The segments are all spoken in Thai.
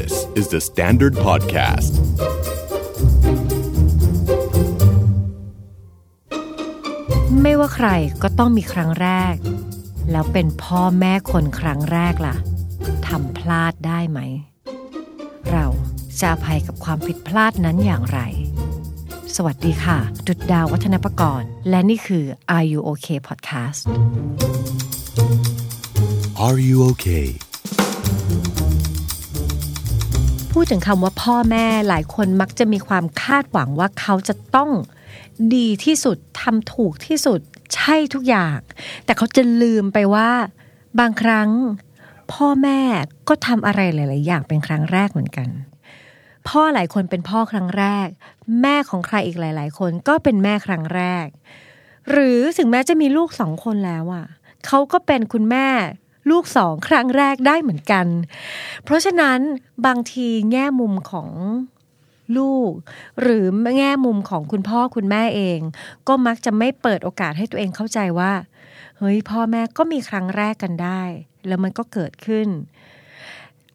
This is the Standard Podcast. ไม่ว่าใครก็ต้องมีครั้งแรก แล้วเป็นพ่อแม่คนครั้งแรกล่ะทำพลาดได้ไหม เราจะอภัยกับความผิดพลาดนั้นอย่างไร สวัสดีค่ะดุดดาววัฒนประกรณ์ และนี่คือ Are You Okay Podcast Are you okay? พูดถึงคำว่าพ่อแม่หลายคนมักจะมีความคาดหวังว่าเขาจะต้องดีที่สุดทำถูกที่สุดใช่ทุกอย่าง แต่เขาจะลืมไปว่า บางครั้ง พ่อแม่ก็ทำอะไรหลาย ๆ อย่างเป็นครั้งแรกเหมือนกัน พ่อหลายคนเป็นพ่อครั้งแรก แม่ของใครอีกหลาย ๆ คนก็เป็นแม่ครั้งแรก หรือถึงแม้จะมีลูกสองคนแล้วอะเขาก็เป็นคุณแม่ ลูกสองครั้งแรกได้เหมือนกัน เพราะฉะนั้นบางทีแง่มุมของลูก หรือแง่มุมของคุณพ่อคุณแม่เอง ก็มักจะไม่เปิดโอกาสให้ตัวเองเข้าใจว่าเฮ้ยพ่อแม่ก็มีครั้งแรกกันได้ แล้วมันก็เกิดขึ้น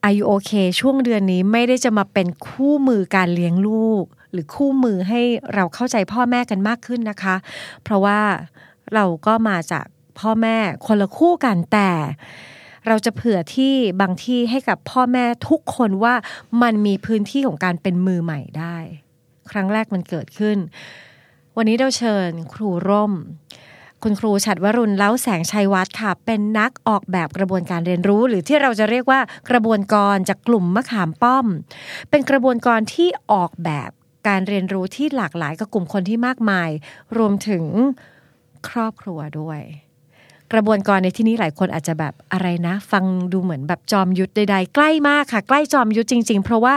อายุโอเคช่วงเดือนนี้ไม่ได้จะมาเป็นคู่มือการเลี้ยงลูก หรือคู่มือให้เราเข้าใจพ่อแม่กันมากขึ้นนะคะ เพราะว่าเราก็มาจาก พ่อแม่คนละคู่กันแต่เราจะเผื่อที่บางที่ให้กับพ่อแม่ทุกคนว่ามันมีพื้นที่ของการเป็นมือใหม่ได้ ครั้งแรกมันเกิดขึ้น วันนี้เราเชิญครูร่ม คุณครูฉัดวรุณเล้าแสงชัยวัฒน์ค่ะ เป็นนักออกแบบกระบวนการเรียนรู้ หรือที่เราจะเรียกว่ากระบวนกรจากกลุ่มมะขามป้อม เป็นกระบวนกรที่ออกแบบการเรียนรู้ที่หลากหลายกับกลุ่มคนที่มากมาย รวมถึงครอบครัวด้วย กระบวนกรในที่นี้หลายคนอาจจะแบบอะไรนะ ฟังดูเหมือนแบบจอมยุทธใดๆ ใกล้มากค่ะ ใกล้จอมยุทธจริง ๆ เพราะว่า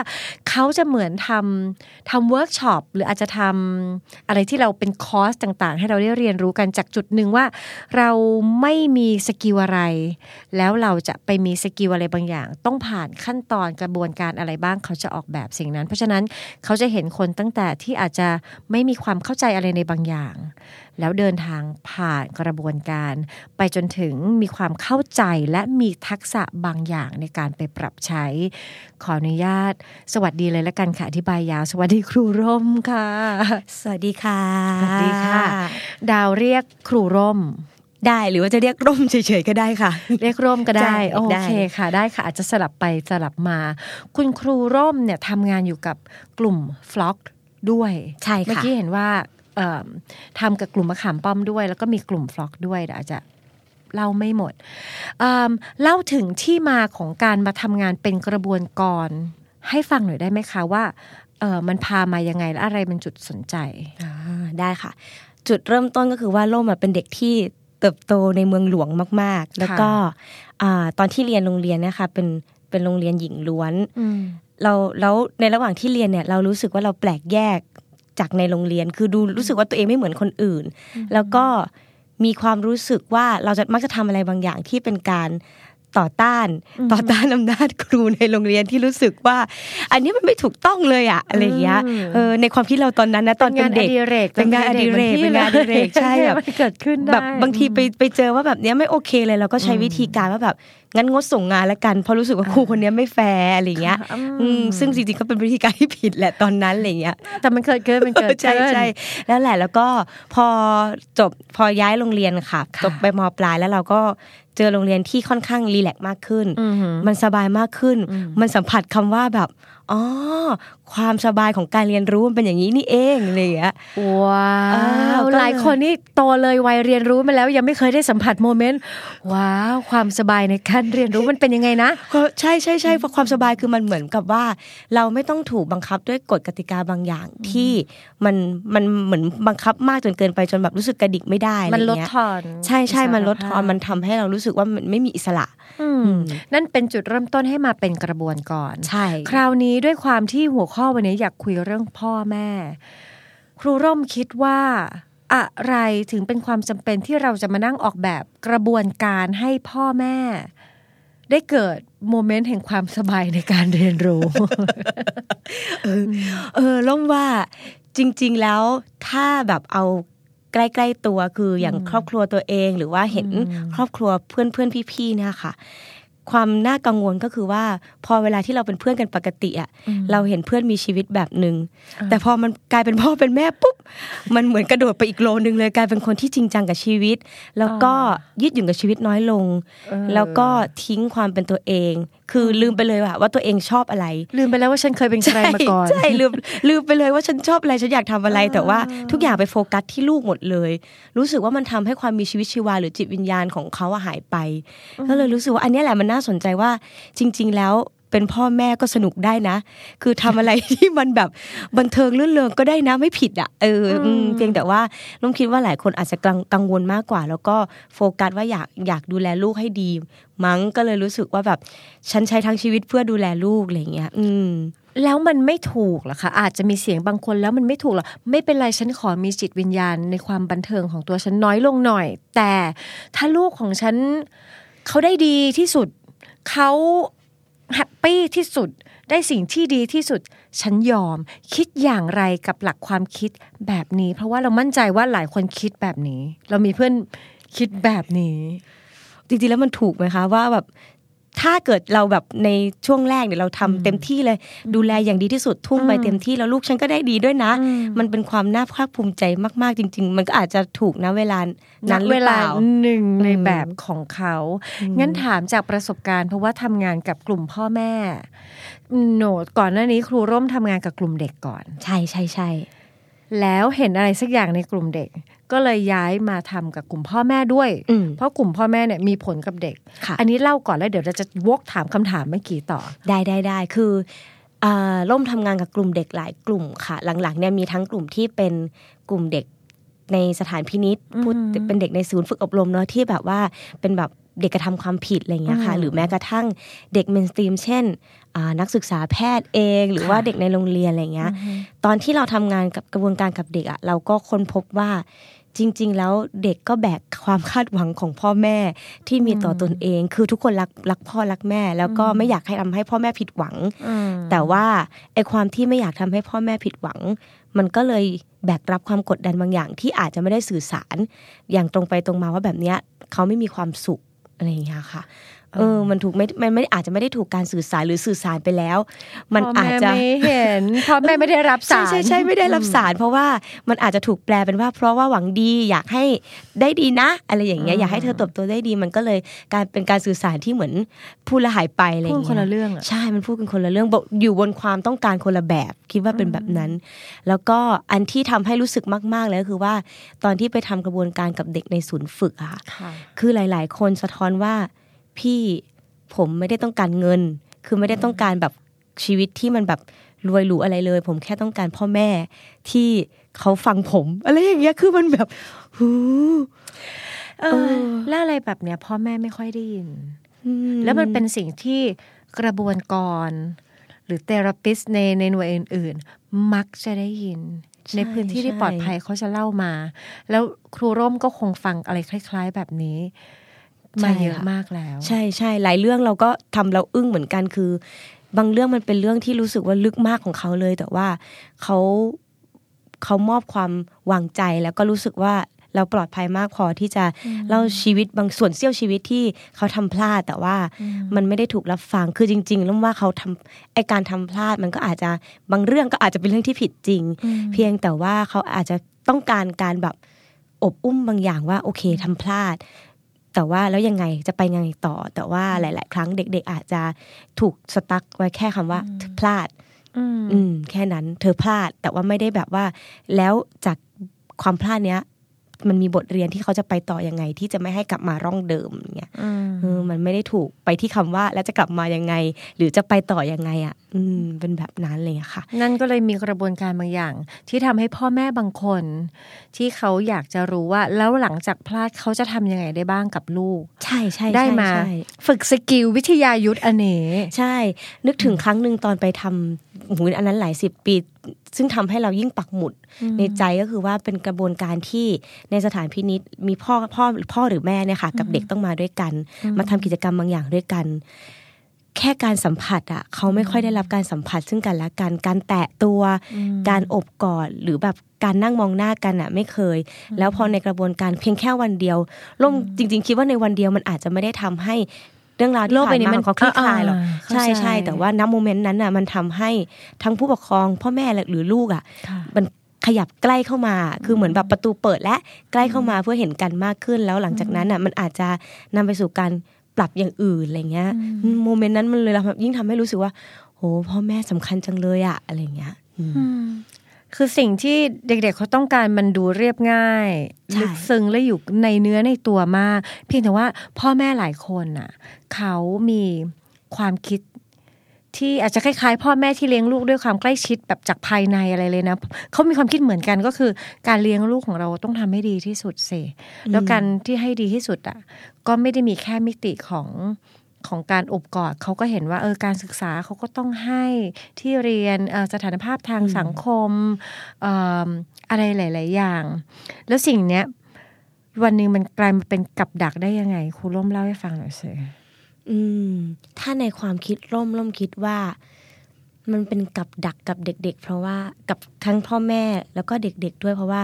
เขาจะเหมือนทำทำเวิร์กช็อปหรืออาจจะทำอะไรที่เราเป็นคอร์สต่างๆ ให้เราได้เรียนรู้กันจากจุดหนึ่งว่า เราไม่มี skill อะไร แล้วเราจะไปมี skill อะไรบางอย่าง ต้องผ่านขั้นตอนกระบวนการอะไรบ้างเขาจะออกแบบสิ่งนั้น เพราะฉะนั้นเขาจะเห็นคนตั้งแต่ที่อาจจะไม่มีความเข้าใจอะไรในบางอย่าง แล้วเดินทางผ่านกระบวนการ ไปจนถึงมีความเข้าใจและมีทักษะบางอย่างในการไปปรับใช้ ขออนุญาต สวัสดีเลยละกันค่ะอธิบายยาว สวัสดีครูร่มค่ะ สวัสดีค่ะ สวัสดีค่ะ ดาวเรียกครูร่มได้หรือว่าจะเรียกร่มเฉยๆก็ได้ค่ะ เรียกร่มก็ได้ใช่โอได้เคค่ะได้ค่ะ อาจจะสลับไปสลับมา คุณครูร่มเนี่ยทำงานอยู่กับกลุ่มฟล็อกด้วยใช่เมื่อค่ะกี้เห็นว่าเอิ่ม ทำกับกลุ่มมะขามป้อมด้วย แล้วก็มีกลุ่มฟล็อกด้วยเดี๋ยวอาจจะเล่าไม่หมดเอิ่มเล่าถึงที่มาของการมาทำงานเป็นกระบวนกรให้ฟังหน่อยได้ไหมคะว่าเออมันพามายังไงและอะไรเป็นจุดสนใจอ่าได้ค่ะ จุดเริ่มต้นก็คือว่าร่มอะเป็นเด็กที่เติบโตในเมืองหลวงมาก ๆ แล้วก็อ่าตอนที่เรียนโรงเรียนเนะคะเป็นเป็นโรงเรียนหญิงล้วนอืมเราแล้วในระหว่างที่เรียนเนี่ย เรารู้สึกว่าเราแปลกแยก จากในโรงเรียน คือดูรู้สึกว่าตัวเองไม่เหมือนคนอื่น แล้วก็มีความรู้สึกว่าเราจะมักจะทำอะไรบางอย่างที่เป็นการต่อต้านต่อต้านอำนาจครูในโรงเรียนที่รู้สึกว่า อันนี้มันไม่ถูกต้องเลยอะอะไรอย่างเงี้ยเออในความคิดเราตอนนั้นนะตอนเป็นเด็กเป็นงานอดิเรกเป็นงานอดิเรกใช่แบบมันเกิดขึ้นได้แบบบางทีไปไปเจอว่าแบบเนี้ยไม่โอเคเลยเราก็ใช้วิธีการว่าแบบ งั้นงดส่งงานแล้วกันเพราะรู้สึกว่าครูคนเนี้ยไม่แฟร์อะไรเงี้ยอืมอืมซึ่งจริงๆก็เป็นวิธีการที่ผิดแหละตอนนั้นอะไรเงี้ยแต่มันเกิดขึ้นมันเกิดใช่ขึ้นใช่แล้วแหละแล้วก็พอจบพอย้ายโรงเรียนค่ะค่ะจบไปมปลายแล้วเราก็เจอโรงเรียนที่ค่อนข้างรีแลกซ์มากขึ้นอือหือมันสบายมากขึ้น มันสัมผัสคำว่าแบบอ๋อความสบายของการเรียนรู้มันเป็นอย่างนี้นี่เองอะไรอย่างเงี้ยว้าอ้าววก็เลยหลายคนนี่โตเลยวัยเรียนรู้มาแล้วยังไม่เคยได้สัมผัสโมเมนต์ว้าวความสบายในการเรียนรู้มันเป็นยังไงนะก็ใช่ใช่ใช่เพราะความสบายคือมันเหมือนกับว่า เราไม่ต้องถูกบังคับด้วยกฎกติกาบางอย่างที่มันมันเหมือนบังคับมากจนเกินไปจนแบบรู้สึกกระดิกไม่ได้มันลดอะไรเงี้ยทอนใช่ใช่มันลดทอนอิสรภาพมันทำให้เรารู้สึกว่ามันไม่มีอิสระอืมนั่นเป็นจุดเริ่มต้นให้มาเป็นกระบวนก่อนใช่ คราวนี้ด้วยความที่หัวข้อวันนี้อยากคุยเรื่องพ่อแม่ ครูร่มคิดว่าอะไรถึงเป็นความจำเป็นที่เราจะมานั่งออกแบบกระบวนการให้พ่อแม่ ได้เกิดโมเมนต์แห่งความสบายในการเรียนรู้เออล่มว่าจริง ๆ แล้วถ้าแบบเอาใกล้ ๆ ตัวคืออย่างครอบครัวตัวเองหรือว่าเห็นครอบครัวเพื่อนเพื่อนๆพี่ๆเนี่ยค่ะ ความน่ากังวลก็คือว่าพอเวลาที่เราเป็นเพื่อนกันปกติอะเราเห็นเพื่อนมีชีวิตแบบหนึ่งแต่พอมันกลายเป็นพ่อเป็นแม่ปุ๊บมันเหมือนกระโดดไปอีกโลนึงเลยกลายเป็นคนที่จริงจังกับชีวิต แล้วก็ยืดหยุ่นกับชีวิตน้อยลง แล้วก็ทิ้งความเป็นตัวเอง คือลืมไปเลยว่าว่าตัวเองชอบอะไร ลืมไปแล้วว่าฉันเคยเป็นใครมาก่อนใช่ลืมลืมไปเลยว่าฉันชอบอะไรฉันอยากทำอะไร แต่ว่าทุกอย่างไปโฟกัสที่ลูกหมดเลย รู้สึกว่ามันทำให้ความมีชีวิตชีวาหรือจิตวิญญาณของเขาอะหายไปก็เลยรู้สึกว่าอันเนี้ยแหละมันน่าสนใจว่าจริง ๆ แล้วเป็นพ่อแม่ก็สนุกได้นะ คือทำอะไรที่มันแบบบันเทิงลื่นเริงก็ได้นะไม่ผิดอะเอออืมเพียงแต่ว่าลุงคิดว่าหลายคนอาจจะกังกังวลมากกว่า แล้วก็โฟกัสว่าอยากอยากดูแลลูกให้ดี มั้งก็เลยรู้สึกว่าแบบฉันใช้ทั้งชีวิตเพื่อดูแลลูกอะไรอย่างเงี้ย อืมแล้วมันไม่ถูกหรอคะอาจจะมีเสียงบางคนแล้วมันไม่ถูกหรอกไม่เป็นไรฉันขอมีจิตวิญญาณในความบันเทิงของตัวฉันน้อยลงหน่อย แต่ถ้าลูกของฉันเขาได้ดีที่สุด เขาแฮปปี้ที่สุดได้สิ่งที่ดีที่สุด ฉันยอม คิดอย่างไรกับหลักความคิดแบบนี้ เพราะว่าเรามั่นใจว่าหลายคนคิดแบบนี้ เรามีเพื่อนคิดแบบนี้ จริงๆแล้วมันถูกไหมคะว่าแบบ ถ้าเกิดเราแบบในช่วงแรกเนี่ยเราทำเต็มที่เลย ดูแลอย่างดีที่สุดทุ่มไปเต็มที่แล้วลูกฉันก็ได้ดีด้วยนะ มันเป็นความน่าภาคภูมิใจมากๆจริง ๆ มันก็อาจจะถูกนะเวลานั้นหรืเวอเปลาล่าหนึ่งในอืมแบบของเขา งั้นถามจากประสบการณ์เพราะว่าทำงานกับกลุ่มพ่อแม่โหนดก่อนหน้านี้ครูร่มทำงานกับกลุ่มเด็กก่อน ใช่ใช่ใช่ แล้วเห็นอะไรสักอย่างในกลุ่มเด็ก ก็เลยย้ายมาทำกับกลุ่มพ่อแม่ด้วยอืมเพราะกลุ่มพ่อแม่เนี่ยมีผลกับเด็กค่ะอันนี้เล่าก่อนแล้วเดี๋ยวเราจะวกถามคำถามเมื่อกี้ต่อ ได้ได้ได้คืออ่าร่มทำงานกับกลุ่มเด็กหลายกลุ่มค่ะ หลังๆเนี่ยมีทั้งกลุ่มที่เป็นกลุ่มเด็กในสถานพินิษพูดเป็นเด็กในศูนย์ฝึกอบรมเนาะที่แบบว่าเป็นแบบ เด็กกระทำความผิดอะไรอย่างเงี้ยค่ะอืมหรือแม้กระทั่งเด็ก mainstream เช่นอ่านักศึกษาแพทย์เอง หรือว่าเด็กในโรงเรียนอะไรอย่างเงี้ย ตอนที่เราทำงานกับกระบวนการกับเด็กอะเราก็ค้นพบว่าจริง ๆ แล้วเด็กก็แบกความคาดหวังของพ่อแม่ที่มีต่อตนเอง คือทุกคนรักรักพ่อรักแม่ แล้วก็ไม่อยากให้ทำให้พ่อแม่ผิดหวัง แต่ว่าไอ้ความที่ไม่อยากทำให้พ่อแม่ผิดหวัง มันก็เลยแบกรับความกดดันบางอย่างที่อาจจะไม่ได้สื่อสาร อย่างตรงไปตรงมาว่าแบบเนี้ยเขาไม่มีความสุข อะไรอย่างเงี้ยค่ะ เออ มันถูกไม่ มันไม่อาจจะไม่ได้ถูกการสื่อสารหรือสื่อสารไปแล้ว มันอาจจะพ่อแม่ไม่เห็นพ่อแม่ไม่ได้รับสารใช่ใช่ใช่ไม่ได้รับสาร เพราะว่ามันอาจจะถูกแปลเป็นว่า เพราะว่าหวังดีอยากให้ได้ดีนะ อะไรอย่างเงี้ยอยากให้เธอเติบโตได้ดีมันก็เลยการเป็นการสื่อสารที่เหมือนพูดและหายไปอะไรอพูย่าดงคนเงี้ละยเรื่องอะใช่มันพูดกันคนละเรื่องบอกอยู่บนความต้องการคนละแบบ คิดว่าเป็นแบบนั้น แล้วก็อันที่ทำให้รู้สึกมาก ๆ เลยก็คือว่าตอนที่ไปทำกระบวนการกับเด็กในศูนย์ฝึกอะค่ะค่ะคือหลาย ๆ คนสะท้อนว่า พี่ผมไม่ได้ต้องการเงิน คือไม่ได้ต้องการแบบชีวิตที่มันแบบรวยหรูอะไรเลย ผมแค่ต้องการพ่อแม่ที่เขาฟังผม อะไรอย่างเงี้ยคือมันแบบหูเออแล้วอะไรแบบเนี้ยพ่อแม่ไม่ค่อยได้ยินอืแล้วมันเป็นสิ่งที่กระบวนกร หรือเทอราปิสในในหน่วยอื่น ๆ มักจะได้ยิน ในพื้นที่ที่ปลอดภัยเขาจะเล่ามา แล้วครูร่มก็คงฟังอะไรคล้าย ๆ แบบนี้ มาเยอะมากแล้ว ใช่ใช่หลายเรื่องเราก็ทำเราอึ้งเหมือนกันคือ บางเรื่องมันเป็นเรื่องที่รู้สึกว่าลึกมากของเขาเลย แต่ว่าเขาเขามอบความวางใจแล้วก็รู้สึกว่าเราปลอดภัยมากพอที่จะเล่าชีวิตบางส่วนเสี้ยวชีวิตที่เขาทำพลาด แต่ว่ามันไม่ได้ถูกรับฟังคือจริงๆแล้วว่าเขาทำไอการทำพลาดมันก็อาจจะบางเรื่องก็อาจจะเป็นเรื่องที่ผิดจริง เพียงแต่ว่าเขาอาจจะต้องการการแบบอบอุ้มบางอย่างว่าโอเคทำพลาด แต่ว่าแล้วยังไงจะไปยังไงต่อ แต่ว่าหลาย ๆ ครั้งเด็ก ๆ อาจจะถูกสตั๊กไว้แค่คำว่าพลาดอืมอืมแค่นั้น เธอพลาดแต่ว่าไม่ได้แบบว่า แล้วจากความพลาดเนี้ย มันมีบทเรียนที่เขาจะไปต่อยังไง ที่จะไม่ให้กลับมาร่องเดิมอย่างเงี้ยอืมเออมันไม่ได้ถูกไปที่คำว่าแล้วจะกลับมายังไง หรือจะไปต่อยังไงอะ อืมเป็นแบบนั้นเลยอะค่ะ นั่นก็เลยมีกระบวนการบางอย่าง ที่ทำให้พ่อแม่บางคน ที่เขาอยากจะรู้ว่า แล้วหลังจากพลาดเขาจะทำยังไงได้บ้างกับลูก ใช่ใช่ได้ใช่มาใช่ฝึกสกิลวิทยายุทธอเนกใช่ นึกถึงครั้งหนึ่งตอนไปทำโอ้โหูอันนั้นหลายสิบปี ซึ่งทำให้เรายิ่งปักหมุดในใจก็คือว่าเป็นกระบวนการที่ในสถานพินิษมีพ่อพ่อพ่อหรือแม่เนี่ยค่ะกับเด็กต้องมาด้วยกัน มาทำกิจกรรมบางอย่างด้วยกัน แค่การสัมผัสอะเขาไม่ค่อยได้รับการสัมผัสซึ่งกันและกันการแตะตัว การอบกอดหรือแบบการนั่งมองหน้ากันอะไม่เคย แล้วพอในกระบวนการเพียงแค่วันเดียวล่มจริง ๆ คิดว่าในวันเดียวมันอาจจะไม่ได้ทำให้ รื่องราวที่โลกใบผ่านนี้มามัขนองเขาคลี่คลายหรอกอ่าเข้าใช่ใจใช่แต่ว่าณโมเมนต์นั้นน่ะมันทำให้ทั้งผู้ปกครองพ่อแม่หรือลูกอะค่ะมันขยับใกล้เข้ามา คือเหมือนแบบประตูเปิดและใกล้เข้ามาเพื่อเห็นกันมากขึ้นแล้วหลังจากนั้นอะมันอาจจะนำไปสู่การปรับอย่างอื่นอะไรเงี้ยโมเมนต์นั้นมันเลยยิ่งทำให้รู้สึกว่าโหพ่อแม่สำคัญจังเลยอะอะไรเงี้ยอืม คือสิ่งที่เด็กๆเขาต้องการมันดูเรียบง่ายใช่ลึกซึ้งและอยู่ในเนื้อในตัวมาก เพียงแต่ว่าพ่อแม่หลายคนน่ะ เขามีความคิดที่อาจจะคล้ายๆ พ่อแม่ที่เลี้ยงลูกด้วยความใกล้ชิดแบบจากภายในอะไรเลยนะเขามีความคิดเหมือนกันก็คือ การเลี้ยงลูกของเราต้องทำให้ดีที่สุดสิแล้วการที่ให้ดีที่สุดอะ ก็ไม่ได้มีแค่มิติของ ของการอบกอดเขาก็เห็นว่าเออการศึกษาเขาก็ต้องให้ที่เรียนเอ่อสถานภาพทางสังคมเอ่ออะไรหลาย ๆ อย่าง แล้วสิ่งเนี้ยวันหนึ่งมันกลายมาเป็นกับดักได้ยังไงครูร่มเล่าให้ฟังหน่อยสิอืม ถ้าในความคิดร่มร่มคิดว่า มันเป็นกับดักกับเด็ก ๆ เพราะว่ากับทั้งพ่อแม่แล้วก็เด็ก ๆ ด้วยเพราะว่า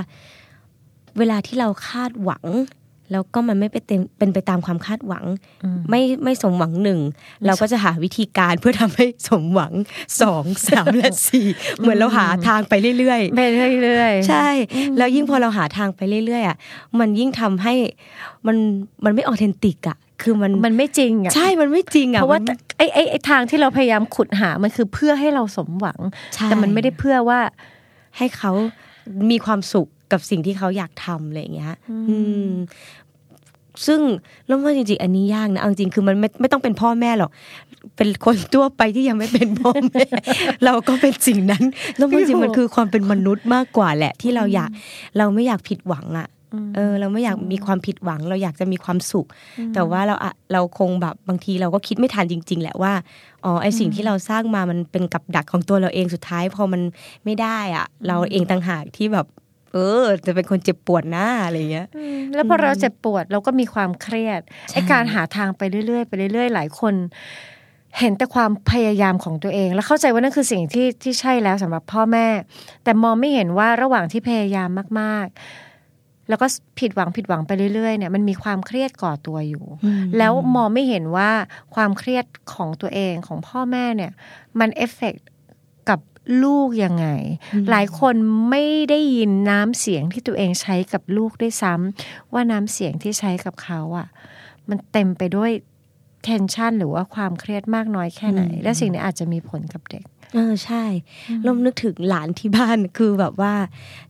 เวลาที่เราคาดหวัง แล้วก็มันไม่ไปเต็มเป็นไปตามความคาดหวัง ไม่ไม่สมหวังหนึ่งเราก็จะหาวิธีการเพื่อทำให้สมหวังสองสามและสี่เหมือนเราหาทางไปเรื่อยๆไปเรื่อยๆใช่ แล้วยิ่งพอเราหาทางไปเรื่อยๆอะมันยิ่งทำให้มันมันไม่ออเทนติกอะคือมันมันไม่จริงอะใช่มันไม่จริงอะเพราะว่ามันไอ้ไอ้ไอ้ทางที่เราพยายามขุดหามันคือเพื่อให้เราสมหวังใช่แต่มันไม่ได้เพื่อว่าให้เขามีความสุข กับสิ่งที่เขาอยากทำอะไรอย่างเงี้ยอืมซึ่งแล้วว่าจริงๆ อันนี้ยากนะเอาจริงๆคือมันไม่ไม่ต้องเป็นพ่อแม่หรอกเป็นคนทั่วไปที่ยังไม่เป็นพ่อแม่เราก็เป็นสิ่งนั้น แล้วจริงๆมันคือความเป็นมนุษย์มากกว่าแหละ ที่เราอยากเราไม่อยากผิดหวังอะเออเราไม่อยากมีความผิดหวัง เราอยากจะมีความสุข แต่ว่าเราอะเราคงแบบบางทีเราก็คิดไม่ทันจริง ๆ แหละว่าอ๋อไอสิ่งที่เราสร้างมามันเป็นกับดักของตัวเราเองสุดท้าย พอมันไม่ได้อะ เราเองต่างหากที่แบบ เออ จะเป็นคนเจ็บปวดหน้าอะไรเงี้ยแล้วพอเราเจ็บปวดเราก็มีความเครียดใช่ไอ้การหาทางไปเรื่อยๆไปเรื่อยๆ หลายคน เห็นแต่ความพยายามของตัวเอง แล้วเข้าใจว่านั่นคือสิ่งที่ที่ใช่แล้วสำหรับพ่อแม่ แต่มองไม่เห็นว่าระหว่างที่พยายามมาก ๆ แล้วก็ผิดหวังผิดหวังไปเรื่อยๆเนี่ยมันมีความเครียดก่อตัวอยู่ แล้วมองไม่เห็นว่าความเครียดของตัวเองของพ่อแม่เนี่ย มันเอฟเฟกกับ ลูกยังไง หลายคนไม่ได้ยินน้ำเสียงที่ตัวเองใช้กับลูกได้วยซ้ำว่าน้ำเสียงที่ใช้กับเขาอะ มันเต็มไปด้วย tension หรือว่าความเครียดมากน้อยแค่ไหน และสิ่งนี้อาจจะมีผลกับเด็กเออใช่ลมนึกถึงหลานที่บ้านคือแบบว่า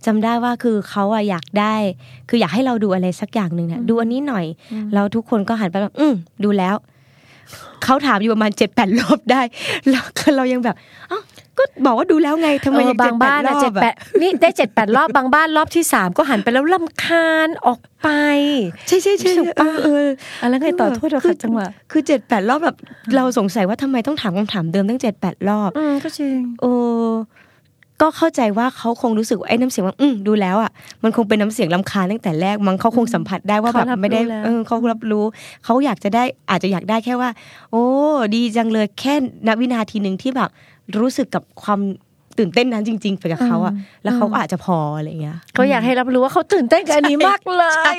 จำได้ว่าคือเขาอะอยากได้ คืออยากให้เราดูอะไรสักอย่างหนึ่งเนี่ยดูอันนี้หน่อย แล้วทุกคนก็หันไปแบบอืมดูแล้ว เขาถามอยู่ประมาณเจ็ดแปดรอบได้ แล้วเรายังแบบเอ้าก็บอกว่าดูแล้วไงทำไมเออยังบางบ้านรอะอบเจ็ดแปดนี่ได้เจ็ดแปดรอบบางบ้านรอบที่สามก็หันไปแล้วลำคาญออกไป ใช่ใช่ใช่ถูกเอปะอเอออะไรไงต่อโทษเถอะคืค่ะจังหวะคือเจ็ดแปดรอบแบบเราสงสัยว่าทำไมต้องถามคำถามเดิมตั้งเจ็ดแปดรอบอืมก็จริงเออ ก็เข้าใจว่าเขาคงรู้สึกว่าไอ้น้ำเสียงว่าอืมดูแล้วอะมันคงเป็นน้ำเสียงลำคาญตั้งแต่แรกมันเขาคงสัมผัสได้ว่าแบบเขารับรู้ไม่ได้แล้วเออเขารับรู้เขาอยากจะได้อาจจะอยากได้แค่ว่า โอ้ ดีจังเลยแค่ณวินาทีหนึ่งที่แบบรู้สึกกับความ ตื่นเต้นนั้นจริงๆไปกับเขาอะแล้วเขาก็อาจจะพออะไรอย่างเงี้ยเขาอยากให้รับรู้ว่าเขาตื่นเต้นกับอันนี้มากเลใช่ย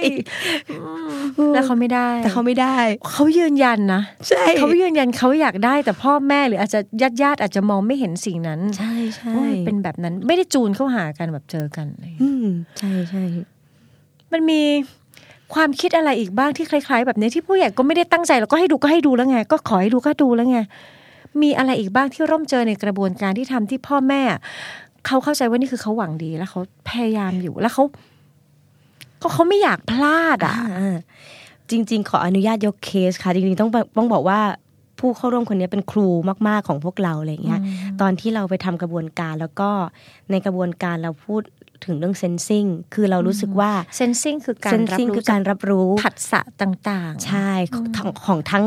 อืมแล้วเขาไม่ได้ แต่เขาไม่ได้เขายืนยันนะใช่เขายืนยันเขาอยากได้แต่พ่อแม่หรืออาจจะญาติญาติๆอาจจะมองไม่เห็นสิ่งนั้น ใช่ใช่ว่ามันเป็นแบบนั้นไม่ได้จูนเข้าหากันแบบเจอกันอะไรอย่างเงี้ยอืมใช่ใช่มันมีความคิดอะไรอีกบ้างที่คล้าย ๆ แบบนี้ที่ผู้ใหญ่ก็ไม่ได้ตั้งใจแล้วก็ให้ดูก็ให้ดูแล้วไง ก็ขอให้ดูก็ดูแล้วไง มีอะไรอีกบ้างที่ร่มเจอในกระบวนการที่ทำที่พ่อแม่ เขาเข้าใจว่านี่คือเขาหวังดีแล้วเขาพยายามอยู่แล้วเขาเขาเขาไม่อยากพลาดอะอ่าจริง ๆ ขออนุญาตยกเคสค่ะ จริงๆต้องต้องบอกว่าผู้เข้าร่วมคนนี้เป็นครูมากๆของพวกเราอะไรอย่างเงี้ยตอนที่เราไปทำกระบวนการแล้วก็ในกระบวนการเราพูดถึงเรื่องเซนซิงคือเรารู้สึกว่าเซนซิงคือการเซนรับซิงรู้คือการรับรู้ผัสสะต่าง ๆ ใช่ของของของทั้ง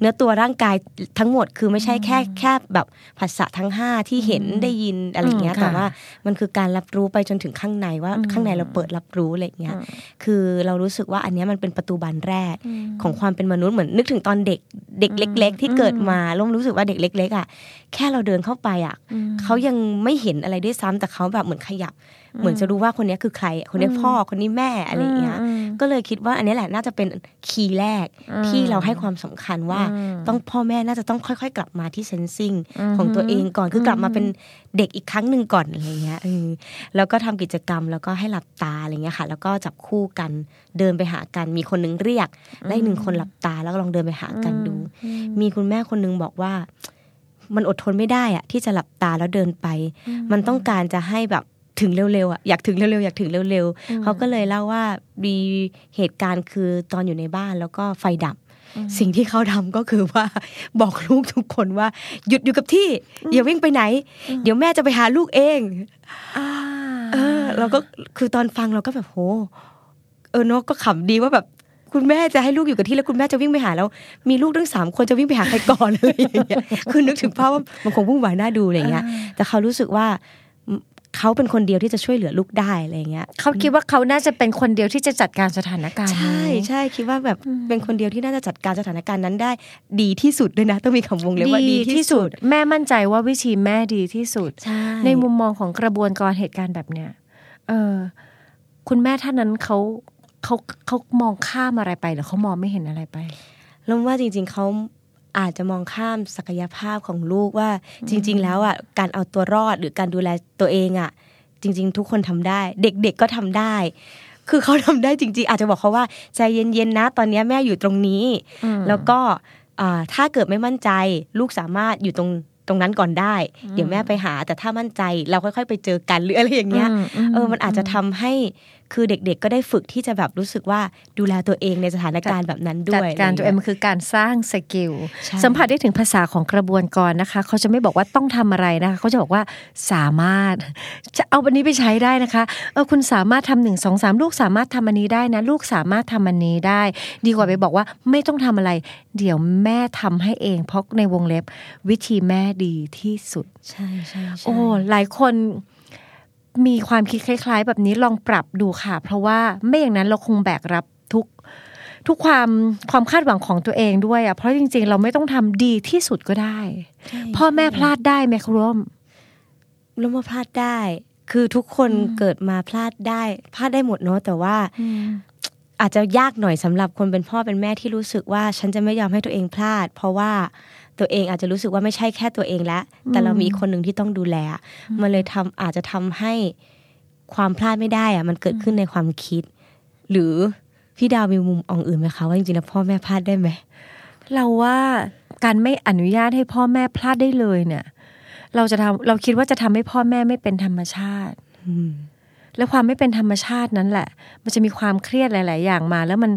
เนื้อตัวร่างกายทั้งหมดคือไม่ใช่แค่แค่แบบภาษาทั้งห้าที่เห็นได้ยินอะไรอย่างเงี้ยอืมค่ะแต่ว่ามันคือการรับรู้ไปจนถึงข้างในว่าข้างในเราเปิดรับรู้อะไรอย่างเงี้ยคือเรารู้สึกว่าอันเนี้ยมันเป็นประตูบานแรกของความเป็นมนุษย์เหมือนนึกถึงตอนเด็กเด็กเล็ก ๆ ที่เกิดมาร่มรู้สึกว่าเด็กเล็ก ๆ อะ แค่เราเดินเข้าไปอะเขายังไม่เห็นอะไรด้วยซ้ำแต่เขาแบบเหมือนขยับ เหมือนจะรู้ว่าคนเนี้ยคือใคร คนเนี้ยพ่อคนนี้แม่อะไรอย่างเงี้ยก็เลยคิดว่าอันนี้แหละน่าจะเป็นคีย์แรกที่เราให้ความสำคัญว่าต้องพ่อแม่น่าจะต้องค่อย ๆ กลับมาที่เซนซิงของตัวเองก่อนคือกลับมาเป็นเด็กอีกครั้งหนึ่งก่อนอะไรเงี้ยเออแล้วก็ทำกิจกรรมแล้วก็ให้หลับตาอะไรเงี้ยค่ะ แล้วก็จับคู่กันเดินไปหากันมีคนนึงเรียกและอีกหนึ่งคนหลับตาแล้วก็ลองเดินไปหากันดู มีคุณแม่คนนึงบอกว่ามันอดทนไม่ได้อะที่จะหลับตาแล้วเดินไป มันต้องการจะให้แบบ ถึงเร็วๆอะอยากถึงเร็วๆอยากถึงเร็วๆเขาก็เลยเล่าว่ามีเหตุการณ์คือตอนอยู่ในบ้านแล้วก็ไฟดับ สิ่งที่เขาทำก็คือว่าบอกลูกทุกคนว่า หยุดอยู่กับที่อย่าวิ่งไปไหน เดี๋ยวแม่จะไปหาลูกเองอ่าเออเราก็คือตอนฟังเราก็แบบโหเออเนาะก็ขำดีว่าแบบคุณแม่จะให้ลูกอยู่กับที่แล้วคุณแม่จะวิ่งไปหาแล้ว มีลูกทั้งสามคนจะวิ่งไปหาใครก่อนอะไรอย่างเงี้ยคือนึกถึงภาพว่ามันคงวุ่นวายน่าดูอะไรอย่างเงี้ยแต่เขารู้สึกว่า เขาเป็นคนเดียวที่จะช่วยเหลือลูกได้อะไรอย่างเงี้ยเขาคิดว่าเขาน่าจะเป็นคนเดียวที่จะจัดการสถานการณ์ใช่นี้ใช่คิดว่าแบบเป็นคนเดียวที่น่าจะจัดการสถานการณ์นั้นได้ ดีที่สุดด้วยนะต้องมีคำวงเล็บว่าดีที่สุด แม่มั่นใจว่าวิธีแม่ดีที่สุดใช่ในมุมมองของกระบวนการเหตุการณ์แบบเนี้ยเออคุณแม่ท่านนั้นเขาเขาเขามองข้ามอะไรไปหรือเขามองไม่เห็นอะไรไปแล้วว่าจริง ๆเขา อาจจะมองข้ามศักยภาพของลูกว่า จริง ๆ แล้วอะการเอาตัวรอดหรือการดูแลตัวเองอะ จริง ๆ ทุกคนทำได้ เด็กๆก็ทำได้ คือเขาทำได้จริง ๆ อาจจะบอกเขาว่าใจเย็นๆนะ ตอนนี้แม่อยู่ตรงนี้อืมแล้วก็อ่าถ้าเกิดไม่มั่นใจ ลูกสามารถอยู่ตรงตรงนั้นก่อนได้ เดี๋ยวแม่ไปหา แต่ถ้ามั่นใจเราค่อย ๆ ไปเจอกันหรืออะไรอย่างเงี้ยเออมันอาจจะทำให้คือเด็กๆ ก็ได้ฝึกที่จะแบบรู้สึกว่าดูแลตัวเองในสถานการณ์แบบนั้นได้ด้วยจัดการตัวเองอะไรมันคือการสร้าง skill ใช่สัมผัสได้ถึงภาษาของกระบวนกรนะคะ เขาจะไม่บอกว่าต้องทำอะไรนะคะ เขาจะบอกว่าสามารถ จะเอาอันนี้ไปใช้ได้นะคะเออคุณสามารถทำหนึ่งสองสามลูกสามารถทำอันนี้ได้นะ ลูกสามารถทำอันนี้ได้ ดีกว่าไปบอกว่าไม่ต้องทำอะไร เดี๋ยวแม่ทำให้เอง เพราะในวงเล็บวิธีแม่ดีที่สุด ใช่ใช่ใช่โอ้หลายคน มีความคิดคล้าย ๆ แบบนี้ลองปรับดูค่ะ เพราะว่าไม่อย่างนั้นเราคงแบกรับทุกทุกความความคาดหวังของตัวเองด้วยอะเพราะจริง ๆ เราไม่ต้องทำดีที่สุดก็ได้ใช่พ่อแม่พลาดได้ไหมคร่วมแล้วมาพลาดได้ คือทุกคนเกิดมาพลาดได้ พลาดได้หมดเนาะแต่ว่าอาจจะยากหน่อยสำหรับคนเป็นพ่อเป็นแม่ที่รู้สึกว่า ฉันจะไม่ยอมให้ตัวเองพลาด เพราะว่า ตัวเองอาจจะรู้สึกว่าไม่ใช่แค่ตัวเองแล้วแต่เรามีอีกคนหนึ่งที่ต้องดูแล มันเลยทำอาจจะทำให้ความพลาดไม่ได้อะมันเกิดขึ้นในความคิด หรือพี่ดาวมีมุมองอื่นไหมคะว่าจริงๆแล้วพ่อแม่พลาดได้ไหมเราว่าการไม่อนุญาตให้พ่อแม่พลาดได้เลยเนี่ย เราจะทำเราคิดว่าจะทำให้พ่อแม่ไม่เป็นธรรมชาติอืม และความไม่เป็นธรรมชาตินั้นแหละ มันจะมีความเครียดหลาย ๆ อย่างมา แล้วมัน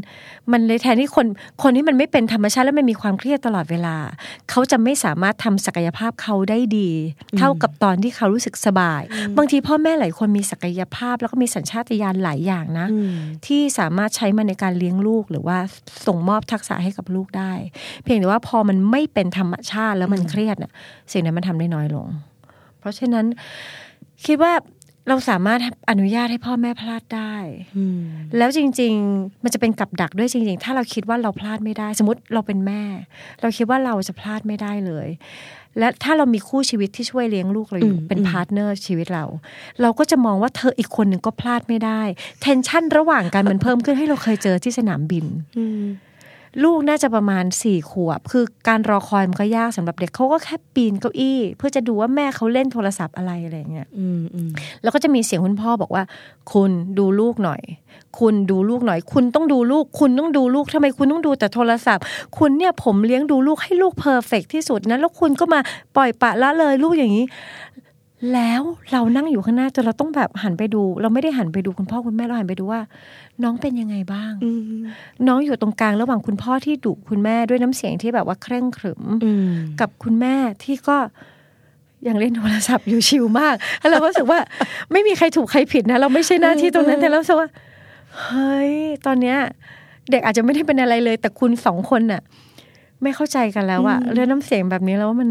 มันเลยแทนที่คนคนที่มันไม่เป็นธรรมชาติ แล้วมันมีความเครียดตลอดเวลา เขาจะไม่สามารถทำศักยภาพเขาได้ดี เท่ากับตอนที่เขารู้สึกสบาย บางทีพ่อแม่หลายคนมีศักยภาพ แล้วก็มีสัญชาตญาณหลายอย่างนะอืมที่สามารถใช้มันในการเลี้ยงลูกหรือว่าส่งมอบทักษะให้กับลูกได้ เพียงแต่ว่าพอมันไม่เป็นธรรมชาติแล้วมันเครียดน่ะสิ่งนั้นมันทำได้น้อยลง เพราะฉะนั้นคิดว่า เราสามารถอนุญาตให้พ่อแม่พลาดได้อืมแล้วจริง ๆ มันจะเป็นกับดักด้วยจริง ๆ ถ้าเราคิดว่าเราพลาดไม่ได้ สมมติเราเป็นแม่ เราคิดว่าเราจะพลาดไม่ได้เลย และถ้าเรามีคู่ชีวิตที่ช่วยเลี้ยงลูกเราอยู่อืมเป็นอืม partner ชีวิตเรา เราก็จะมองว่าเธออีกคนหนึ่งก็พลาดไม่ได้ tension ระหว่างกันมันเพิ่มขึ้นให้เราเคยเจอที่สนามบินอืม ลูกน่าจะประมาณสี่ขวบ คือการรอคอยมันก็ยากสำหรับเด็กเขาก็แค่ปีนเก้าอี้ เพื่อจะดูว่าแม่เขาเล่นโทรศัพท์อะไรอะไรอย่างเงี้ยอืมอืมแล้วก็จะมีเสียงคุณพ่อบอกว่า คุณดูลูกหน่อย คุณดูลูกหน่อย คุณต้องดูลูก คุณต้องดูลูกทำไมคุณต้องดูแต่โทรศัพท์ คุณเนี่ยผมเลี้ยงดูลูกให้ลูกเพอร์เฟกที่สุดนะแล้วคุณก็มาปล่อยปละละเลยลูกอย่างนี้ แล้วเรานั่งอยู่ข้างหน้าจนเราต้องแบบหันไปดู เราไม่ได้หันไปดูคุณพ่อคุณแม่เราหันไปดูว่า น้องเป็นยังไงบ้างอืมน้องอยู่ตรงกลางระหว่างคุณพ่อที่ดุคุณแม่ด้วยน้ำเสียงที่แบบว่าเคร่งขรึมอืมกับคุณแม่ที่ก็ยังเล่นโทรศัพท์อยู่ชิลมากแล้วเราก็รู้สึกว่า ไม่มีใครถูกใครผิดนะ เราไม่ใช่หน้าที่ตรงนั้นแต่เรารู้สึกว่าเฮ้ยตอนเนี้ย เด็กอาจจะไม่ได้เป็นอะไรเลย แต่คุณสองคนน่ะ ไม่เข้าใจกันแล้วอะเรื่องน้ำเสียงแบบนี้แล้วว่ามัน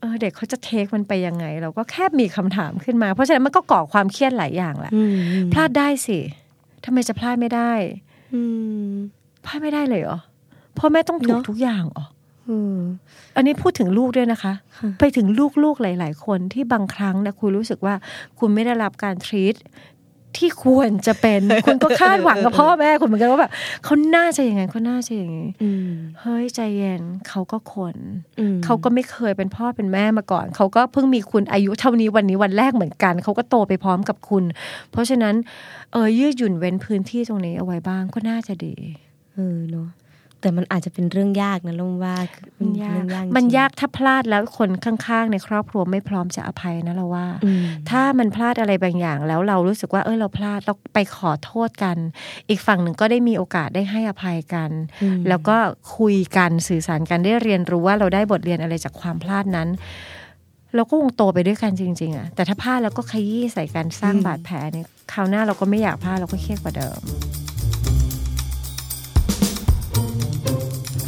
เออเด็กเขาจะเทคมันไปยังไง เราก็แค่มีคำถามขึ้นมา เพราะฉะนั้นมันก็ก่อความเครียดหลายอย่างแหละอืมพลาดได้สิทำไมจะพลาดไม่ได้ อืมพลาดไม่ได้เลยเหรอพ่อแม่ต้องถูกเนอะทุกอย่างเหรออืมอันนี้พูดถึงลูกด้วยนะคะค่ะไปถึงลูกๆหลาย ๆ คนที่บางครั้งนะคุณรู้สึกว่าคุณไม่ได้รับการทรีต ที่ควรจะเป็น คุณก็คาดหวังกับพ่อแม่คุณเหมือนกันว่าแบบเขาน่าจะอย่างนั้นเขาน่าจะอย่างนี้อืมเฮ้ยใจเย็นเขาก็คนอืมเขาก็ไม่เคยเป็นพ่อเป็นแม่มาก่อน เขาก็เพิ่งมีคุณอายุเท่านี้วันนี้วันแรกเหมือนกัน เขาก็โตไปพร้อมกับคุณ เพราะฉะนั้นเออยืดหยุ่นเว้นพื้นที่ตรงนี้เอาไว้บ้างก็น่าจะดี เออเนาะ แต่มันอาจจะเป็นเรื่องยากนะลุงว่าคือมันยากเรื่องจริงมันยากถ้าพลาดแล้วคนข้างๆ ในครอบครัวไม่พร้อมจะอภัยนะเราว่าอืมถ้ามันพลาดอะไรบางอย่าง แล้วเรารู้สึกว่าเออเราพลาดเราไปขอโทษกัน อีกฝั่งหนึ่งก็ได้มีโอกาสได้ให้อภัยกันอืมแล้วก็คุยกันสื่อสารกันได้เรียนรู้ว่าเราได้บทเรียนอะไรจากความพลาดนั้นเราก็คงโตไปด้วยกันจริง ๆอะแต่ถ้าพลาดแล้วก็ขยี้ใส่กันสร้างบาดแผลเนี่ยคราวหน้าเราก็ไม่อยากพลาดเราก็เครียดกว่าเดิม